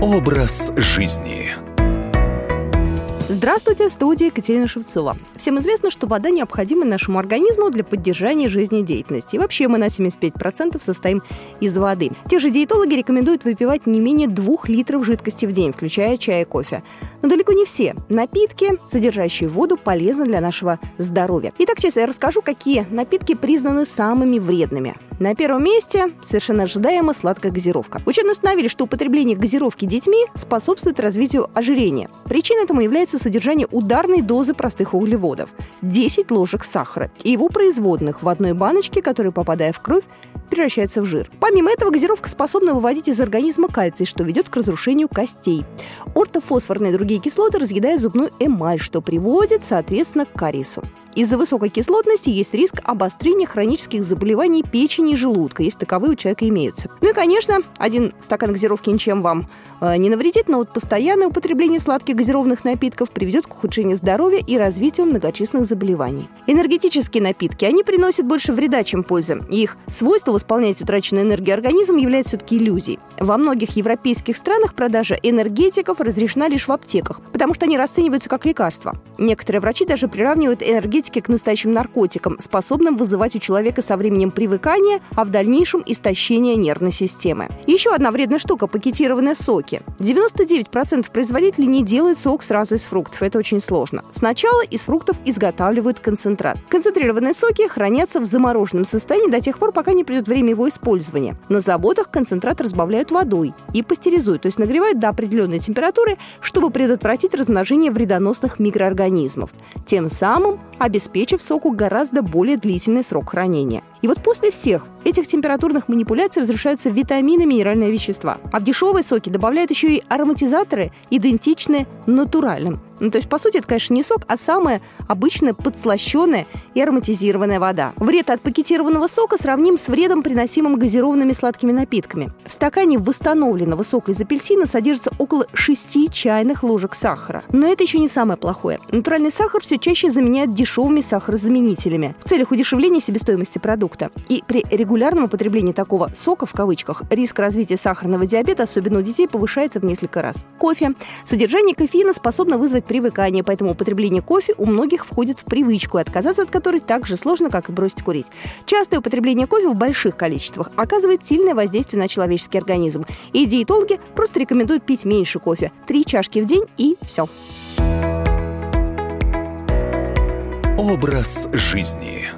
Образ жизни. Здравствуйте, в студии Екатерина Шевцова. Всем известно, что вода необходима нашему организму для поддержания жизнедеятельности. И вообще мы на 75% состоим из воды. Те же диетологи рекомендуют выпивать не менее 2 литров жидкости в день, включая чай и кофе. Но далеко не все напитки, содержащие воду, полезны для нашего здоровья. Итак, сейчас я расскажу, какие напитки признаны самыми вредными. На первом месте совершенно ожидаемо сладкая газировка. Ученые установили, что употребление газировки детьми способствует развитию ожирения. Причиной этому является содержание ударной дозы простых углеводов – 10 ложек сахара и его производных в одной баночке, которая, попадая в кровь, превращается в жир. Помимо этого, газировка способна выводить из организма кальций, что ведет к разрушению костей. Ортофосфорные и другие кислоты разъедают зубную эмаль, что приводит, соответственно, к кариесу. Из-за высокой кислотности есть риск обострения хронических заболеваний печени и желудка, если таковые у человека имеются. Ну и, конечно, один стакан газировки ничем вам э, не навредит, но вот постоянное употребление сладких газированных напитков приведет к ухудшению здоровья и развитию многочисленных заболеваний. Энергетические напитки, они приносят больше вреда, чем пользы. Их свойство восполнять утраченную энергию организм является все-таки иллюзией. Во многих европейских странах продажа энергетиков разрешена лишь в аптеках, потому что они расцениваются как лекарства. Некоторые врачи даже приравнивают энергетики наркотики к настоящим наркотикам, способным вызывать у человека со временем привыкания, а в дальнейшем истощение нервной системы. Еще одна вредная штука – пакетированные соки. 99% производителей не делают сок сразу из фруктов. Это очень сложно. Сначала из фруктов изготавливают концентрат. Концентрированные соки хранятся в замороженном состоянии до тех пор, пока не придет время его использования. На заводах концентрат разбавляют водой и пастеризуют, то есть нагревают до определенной температуры, чтобы предотвратить размножение вредоносных микроорганизмов. Тем самым обеспечив соку гораздо более длительный срок хранения. И вот после всех этих температурных манипуляций разрушаются витамины и минеральные вещества. А в дешевые соки добавляют еще и ароматизаторы, идентичные натуральным. Ну, то есть, по сути, это, конечно, не сок, а самая обычная подслащенная и ароматизированная вода. Вред от пакетированного сока сравним с вредом, приносимым газированными сладкими напитками. В стакане восстановленного сока из апельсина содержится около 6 чайных ложек сахара. Но это еще не самое плохое. Натуральный сахар все чаще заменяют дешевыми сахарозаменителями в целях удешевления себестоимости продукта. И при регулярном употреблении такого «сока» в кавычках риск развития сахарного диабета, особенно у детей, повышается в несколько раз. Кофе. Содержание кофеина способно вызвать привыкание, поэтому употребление кофе у многих входит в привычку, и отказаться от которой так же сложно, как и бросить курить. Частое употребление кофе в больших количествах оказывает сильное воздействие на человеческий организм. И диетологи просто рекомендуют пить меньше кофе. Три чашки в день и все. Образ жизни.